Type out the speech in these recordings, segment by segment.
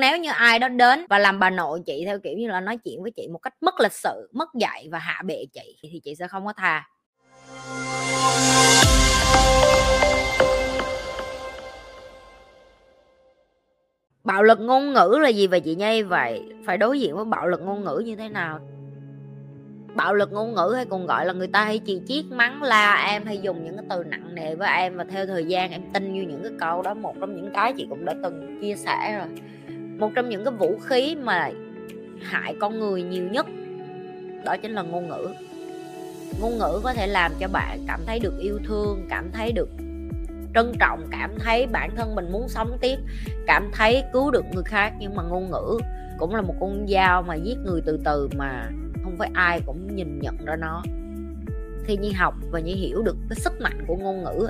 nếu như ai đó đến và làm bà nội chị theo kiểu như là nói chuyện với chị một cách mất lịch sự, mất dạy và hạ bệ chị, thì chị sẽ không có tha. Bạo lực ngôn ngữ là gì vậy chị nhây vậy phải đối diện với bạo lực ngôn ngữ như thế nào? Bạo lực ngôn ngữ hay còn gọi là người ta hay chỉ chiết mắng, la em hay dùng những cái từ nặng nề với em và theo thời gian em tin như những cái câu đó, một trong những cái chị cũng đã từng chia sẻ rồi một trong những cái vũ khí mà hại con người nhiều nhất, đó chính là ngôn ngữ. Ngôn ngữ có thể làm cho bạn cảm thấy được yêu thương, cảm thấy được trân trọng, cảm thấy bản thân mình muốn sống tiếp, cảm thấy cứu được người khác. Nhưng mà ngôn ngữ cũng là một con dao mà giết người từ từ mà không phải ai cũng nhìn nhận ra nó. Khi nhi học và nhi hiểu được cái sức mạnh của ngôn ngữ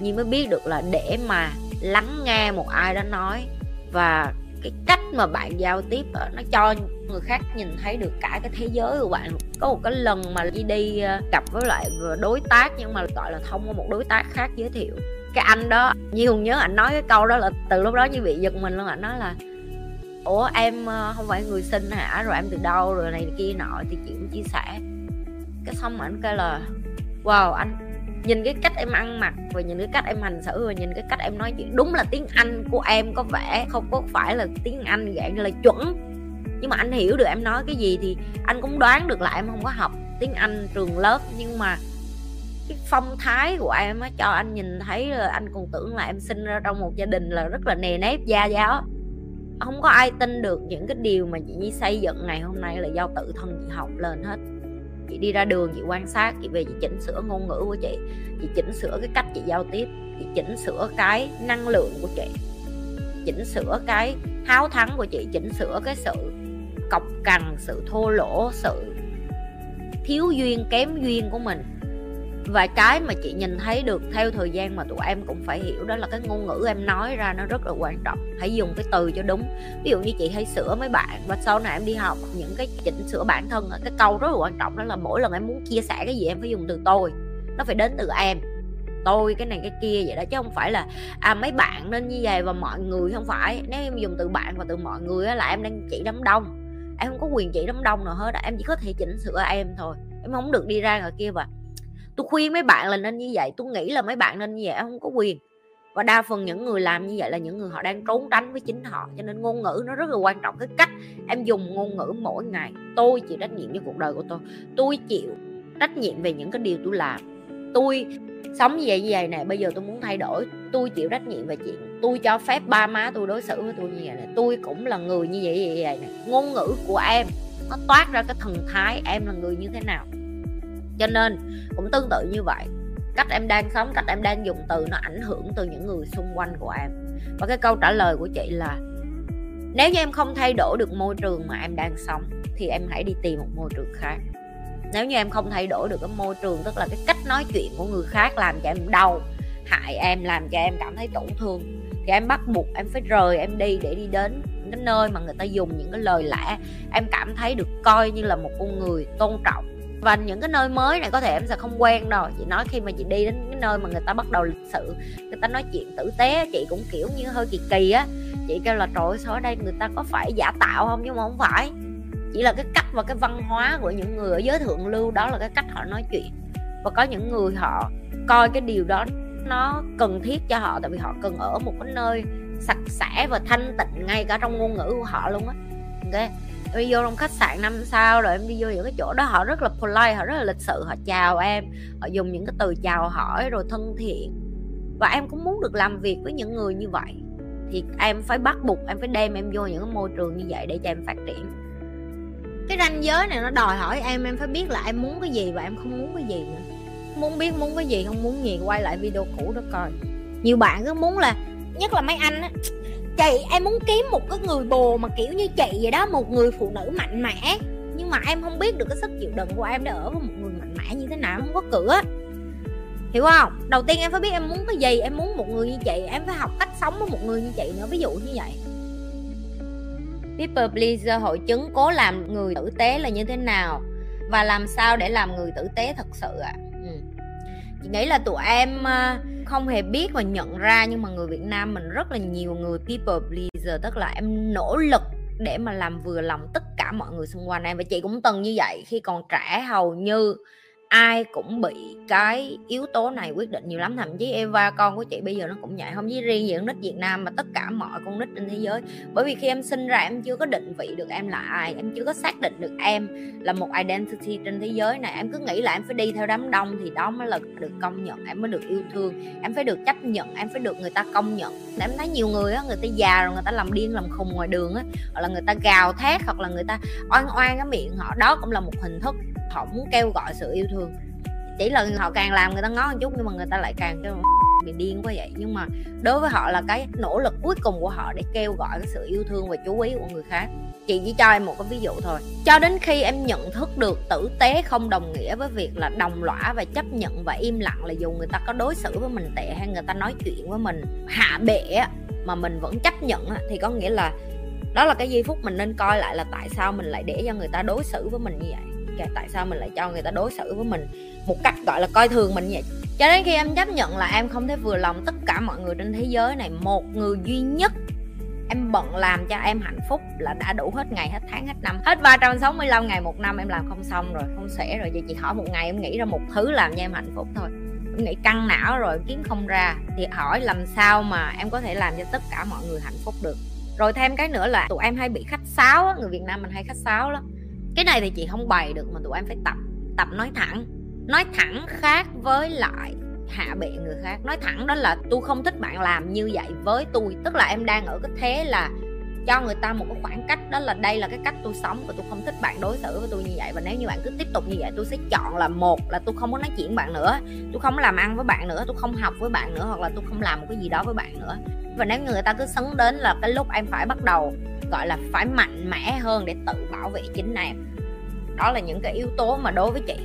nhi mới biết được là để mà lắng nghe một ai đó nói và cái cách mà bạn giao tiếp nó cho người khác nhìn thấy được cả cái thế giới của bạn. Có một cái lần mà đi đi gặp với lại đối tác nhưng mà gọi là thông qua một đối tác khác giới thiệu. Cái anh đó, như hùng nhớ anh nói cái câu đó là từ lúc đó như bị giật mình luôn, anh nói là, ủa, em ờ, không phải người sinh hả? Rồi em từ đâu? Rồi này kia nọ. Thì chị cũng chia sẻ. Cái xong anh kêu là, wow, anh nhìn cái cách em ăn mặc và nhìn cái cách em hành xử và nhìn cái cách em nói chuyện. Đúng là tiếng anh của em có vẻ không có phải là tiếng anh dạng là chuẩn. Nhưng mà anh hiểu được em nói cái gì thì anh cũng đoán được là em không có học tiếng anh trường lớp. Nhưng mà cái phong thái của em á, cho anh nhìn thấy là anh còn tưởng là em sinh ra trong một gia đình là rất là nề nếp, gia giáo. Không có ai tin được những cái điều mà chị Nhi xây dựng ngày hôm nay là do tự thân chị học lên hết chị đi ra đường, chị quan sát, chị về chị chỉnh sửa ngôn ngữ của chị. Chị chỉnh sửa cái cách chị giao tiếp. Chị chỉnh sửa cái năng lượng của chị. Chỉnh sửa cái háo thắng của chị. Chỉnh sửa cái sự cọc cằn, sự thô lỗ, sự thiếu duyên kém duyên của mình và cái mà chị nhìn thấy được theo thời gian mà tụi em cũng phải hiểu đó là cái ngôn ngữ em nói ra nó rất là quan trọng. Hãy dùng cái từ cho đúng. Ví dụ như chị hay sửa mấy bạn, và sau này em đi học, những cái chỉnh sửa bản thân cái câu rất là quan trọng đó là mỗi lần em muốn chia sẻ cái gì em phải dùng từ tôi. Nó phải đến từ em. Tôi, cái này, cái kia vậy đó, chứ không phải là à mấy bạn nên như vậy và mọi người không phải. Nếu em dùng từ bạn và từ mọi người là em đang chỉ đám đông. Em không có quyền chỉ đám đông nào hết em chỉ có thể chỉnh sửa em thôi. Em không được đi ra ngoài kia và tôi khuyên mấy bạn là nên như vậy, tôi nghĩ là mấy bạn nên như vậy, không có quyền. Và đa phần những người làm như vậy là những người họ đang trốn tránh với chính họ, cho nên ngôn ngữ nó rất là quan trọng. Cái cách em dùng ngôn ngữ mỗi ngày, tôi chịu trách nhiệm với cuộc đời của tôi. Tôi chịu trách nhiệm về những cái điều tôi làm. Tôi sống như vậy như vậy nè, bây giờ tôi muốn thay đổi. Tôi chịu trách nhiệm về chuyện tôi cho phép ba má tôi đối xử với tôi như vậy nè. Tôi cũng là người như vậy vậy vậy nè. Ngôn ngữ của em nó toát ra cái thần thái em là người như thế nào cho nên cũng tương tự như vậy. Cách em đang sống, cách em đang dùng từ nó ảnh hưởng từ những người xung quanh của em. Và cái câu trả lời của chị là, nếu như em không thay đổi được môi trường mà em đang sống, thì em hãy đi tìm một môi trường khác. Nếu như em không thay đổi được cái môi trường, tức là cái cách nói chuyện của người khác làm cho em đau, hại em, làm cho em cảm thấy tổn thương, thì em bắt buộc em phải rời em đi để đi đến cái nơi mà người ta dùng những cái lời lẽ em cảm thấy được coi như là một con người tôn trọng và những cái nơi mới này có thể em sẽ không quen đâu. Chị nói khi mà chị đi đến cái nơi mà người ta bắt đầu lịch sự, người ta nói chuyện tử tế, chị cũng kiểu như hơi kỳ kỳ á. Chị kêu là, trời ơi, sao ở đây người ta có phải giả tạo không? Nhưng mà không phải. Chỉ là cái cách và cái văn hóa của những người ở giới thượng lưu, đó là cái cách họ nói chuyện. Và có những người họ coi cái điều đó nó cần thiết cho họ, tại vì họ cần ở một cái nơi sạch sẽ và thanh tịnh ngay cả trong ngôn ngữ của họ luôn á. Ok? Em đi vô trong khách sạn năm sao rồi em đi vô những cái chỗ đó, họ rất là polite, họ rất là lịch sự, họ chào em, họ dùng những cái từ chào hỏi rồi thân thiện. Và em cũng muốn được làm việc với những người như vậy. Thì em phải bắt buộc em phải đem em vô những cái môi trường như vậy để cho em phát triển. Cái ranh giới này nó đòi hỏi em em phải biết là em muốn cái gì và em không muốn cái gì nữa. Muốn biết muốn cái gì, không muốn gì, quay lại video cũ đó coi. Nhiều bạn cứ muốn là, nhất là mấy anh á chị, em muốn kiếm một cái người bồ mà kiểu như chị vậy đó, một người phụ nữ mạnh mẽ. Nhưng mà em không biết được cái sức chịu đựng của em để ở với một người mạnh mẽ như thế nào không có cửa. Hiểu không? Đầu tiên em phải biết em muốn cái gì, em muốn một người như chị. Em phải học cách sống với một người như chị nữa, ví dụ như vậy. People pleaser, hội chứng cố làm người tử tế là như thế nào? Và làm sao để làm người tử tế thật sự ạ? À? ừ. chị nghĩ là tụi em à, không hề biết và nhận ra, nhưng mà người Việt Nam mình rất là nhiều người, people pleaser, tức là em nỗ lực để mà làm vừa lòng tất cả mọi người xung quanh em, và chị cũng từng như vậy, khi còn trẻ hầu như ai cũng bị cái yếu tố này quyết định nhiều lắm. Thậm chí Eva, con của chị bây giờ nó cũng vậy. Không chỉ riêng gì con nít Việt Nam mà tất cả mọi con nít trên thế giới. Bởi vì khi em sinh ra, em chưa có định vị được em là ai. Em chưa có xác định được em là một identity trên thế giới này. Em cứ nghĩ là em phải đi theo đám đông thì đó mới là được công nhận. Em mới được yêu thương. Em phải được chấp nhận. Em phải được người ta công nhận. Em thấy nhiều người á, người ta già rồi, người ta làm điên làm khùng ngoài đường á. Hoặc là người ta gào thét, hoặc là người ta oan oan cái miệng họ. Đó cũng là một hình thức họ muốn kêu gọi sự yêu thương. Chỉ là họ càng làm người ta ngó một chút nhưng mà người ta lại càng kêu bị điên quá vậy. Nhưng mà đối với họ là cái nỗ lực cuối cùng của họ để kêu gọi cái sự yêu thương và chú ý của người khác. Chị chỉ cho em một cái ví dụ thôi. Cho đến khi em nhận thức được tử tế không đồng nghĩa với việc là đồng lõa và chấp nhận và im lặng là dù người ta có đối xử với mình tệ hay người ta nói chuyện với mình hạ bệ mà mình vẫn chấp nhận thì có nghĩa là đó là cái giây phút mình nên coi lại là tại sao mình lại để cho người ta đối xử với mình như vậy tại sao mình lại cho người ta đối xử với mình một cách gọi là coi thường mình vậy? Cho đến khi em chấp nhận là em không thể vừa lòng tất cả mọi người trên thế giới này một người duy nhất em bận làm cho em hạnh phúc là đã đủ hết ngày hết tháng hết năm hết 365 ngày một năm em làm không xong rồi không sẽ rồi. Vậy chị hỏi một ngày em nghĩ ra một thứ làm cho em hạnh phúc thôi. Em nghĩ căng não rồi kiếm không ra. Thì hỏi làm sao mà em có thể làm cho tất cả mọi người hạnh phúc được? Rồi thêm cái nữa là tụi em hay bị khách sáo á, người Việt Nam mình hay khách sáo lắm cái này thì chị không bày được mà tụi em phải tập tập nói thẳng. Nói thẳng khác với lại hạ bệ người khác. Nói thẳng đó là tôi không thích bạn làm như vậy với tôi tức là em đang ở cái thế là cho người ta một cái khoảng cách đó là đây là cái cách tôi sống và tôi không thích bạn đối xử với tôi như vậy. Và nếu như bạn cứ tiếp tục như vậy tôi sẽ chọn là một là tôi không có nói chuyện bạn nữa. Tôi không làm ăn với bạn nữa tôi không học với bạn nữa hoặc là tôi không làm một cái gì đó với bạn nữa và nếu người ta cứ sấn đến là cái lúc em phải bắt đầu gọi là phải mạnh mẽ hơn để tự bảo vệ chính em. Đó là những cái yếu tố mà đối với chị.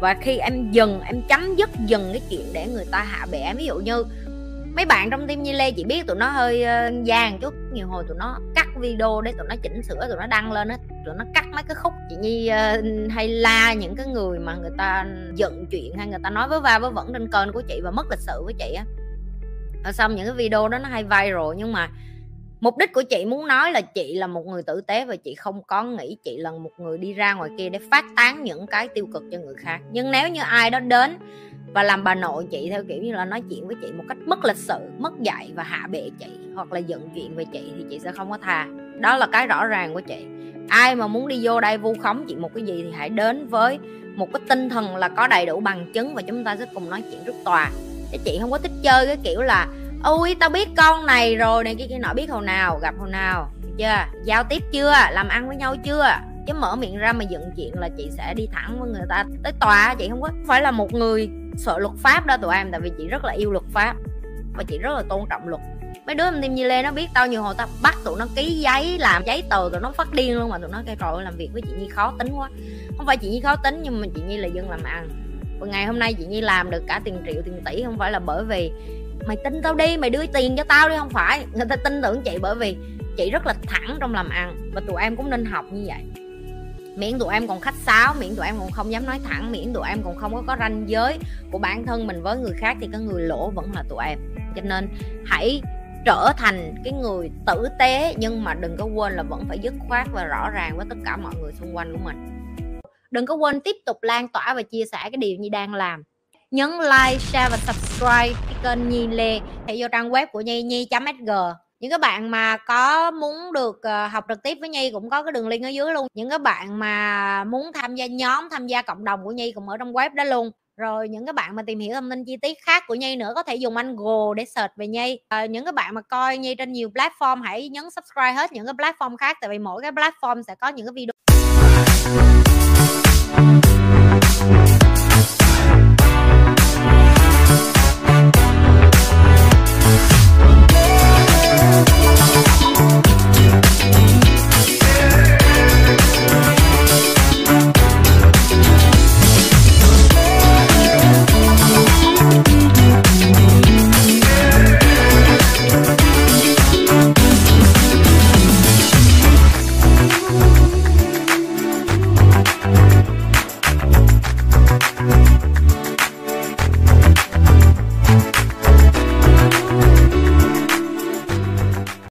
Và khi em dừng em chấm dứt dừng cái chuyện để người ta hạ bệ em. Ví dụ như mấy bạn trong team Nhi Lê chị biết tụi nó hơi uh, gian chút. Nhiều hồi tụi nó cắt video để tụi nó chỉnh sửa tụi nó đăng lên á tụi nó cắt mấy cái khúc chị Nhi uh, hay la những cái người mà người ta giận chuyện hay người ta nói với va với vẫn trên kênh của chị và mất lịch sự với chị á xong những cái video đó nó hay viral, nhưng mà mục đích của chị muốn nói là chị là một người tử tế và chị không có nghĩ chị là một người đi ra ngoài kia để phát tán những cái tiêu cực cho người khác. Nhưng nếu như ai đó đến và làm bà nội chị theo kiểu như là nói chuyện với chị một cách mất lịch sự, mất dạy và hạ bệ chị hoặc là giận chuyện về chị thì chị sẽ không có tha. Đó là cái rõ ràng của chị. Ai mà muốn đi vô đây vu khống chị một cái gì thì hãy đến với một cái tinh thần là có đầy đủ bằng chứng và chúng ta sẽ cùng nói chuyện trước tòa chứ chị không có thích chơi cái kiểu là, ôi, tao biết con này rồi này kia kia nọ, biết hồi nào, gặp hồi nào chưa? Giao tiếp chưa? Làm ăn với nhau chưa? Chứ mở miệng ra mà dựng chuyện là chị sẽ đi thẳng với người ta, tới tòa, chị không có phải là một người sợ luật pháp đó tụi em, tại vì chị rất là yêu luật pháp và chị rất là tôn trọng luật. Mấy đứa em tim như lê nó biết tao nhiều hồi tao bắt tụi nó ký giấy, làm giấy tờ tụi nó phát điên luôn mà tụi nó kêu, trời làm việc với chị nhi khó tính quá. Không phải chị nhi khó tính nhưng mà chị nhi là dân làm ăn và ngày hôm nay chị nhi làm được cả tiền triệu, tiền tỷ không phải là bởi vì mày tin tao đi, mày đưa tiền cho tao đi, không phải. Người ta tin tưởng chị bởi vì chị rất là thẳng trong làm ăn và tụi em cũng nên học như vậy. Miễn tụi em còn khách sáo, miễn tụi em còn không dám nói thẳng, miễn tụi em còn không có có ranh giới của bản thân mình với người khác thì cái người lỗ vẫn là tụi em. Cho nên hãy trở thành cái người tử tế, nhưng mà đừng có quên là vẫn phải dứt khoát và rõ ràng với tất cả mọi người xung quanh của mình đừng có quên tiếp tục lan tỏa và chia sẻ cái điều như đang làm. Nhấn like share và subscribe cái kênh Nhi Lê. Hãy vô trang web của Nhi Nhi.sg những các bạn mà có muốn được ờ, học trực tiếp với Nhi cũng có cái đường link ở dưới luôn. Những các bạn mà muốn tham gia nhóm tham gia cộng đồng của Nhi cũng ở trong web đó luôn. Rồi những các bạn mà tìm hiểu thông tin chi tiết khác của Nhi nữa có thể dùng anh Google để search về Nhi. À, những các bạn mà coi Nhi trên nhiều platform hãy nhấn subscribe hết những cái platform khác. Tại vì mỗi cái platform sẽ có những cái video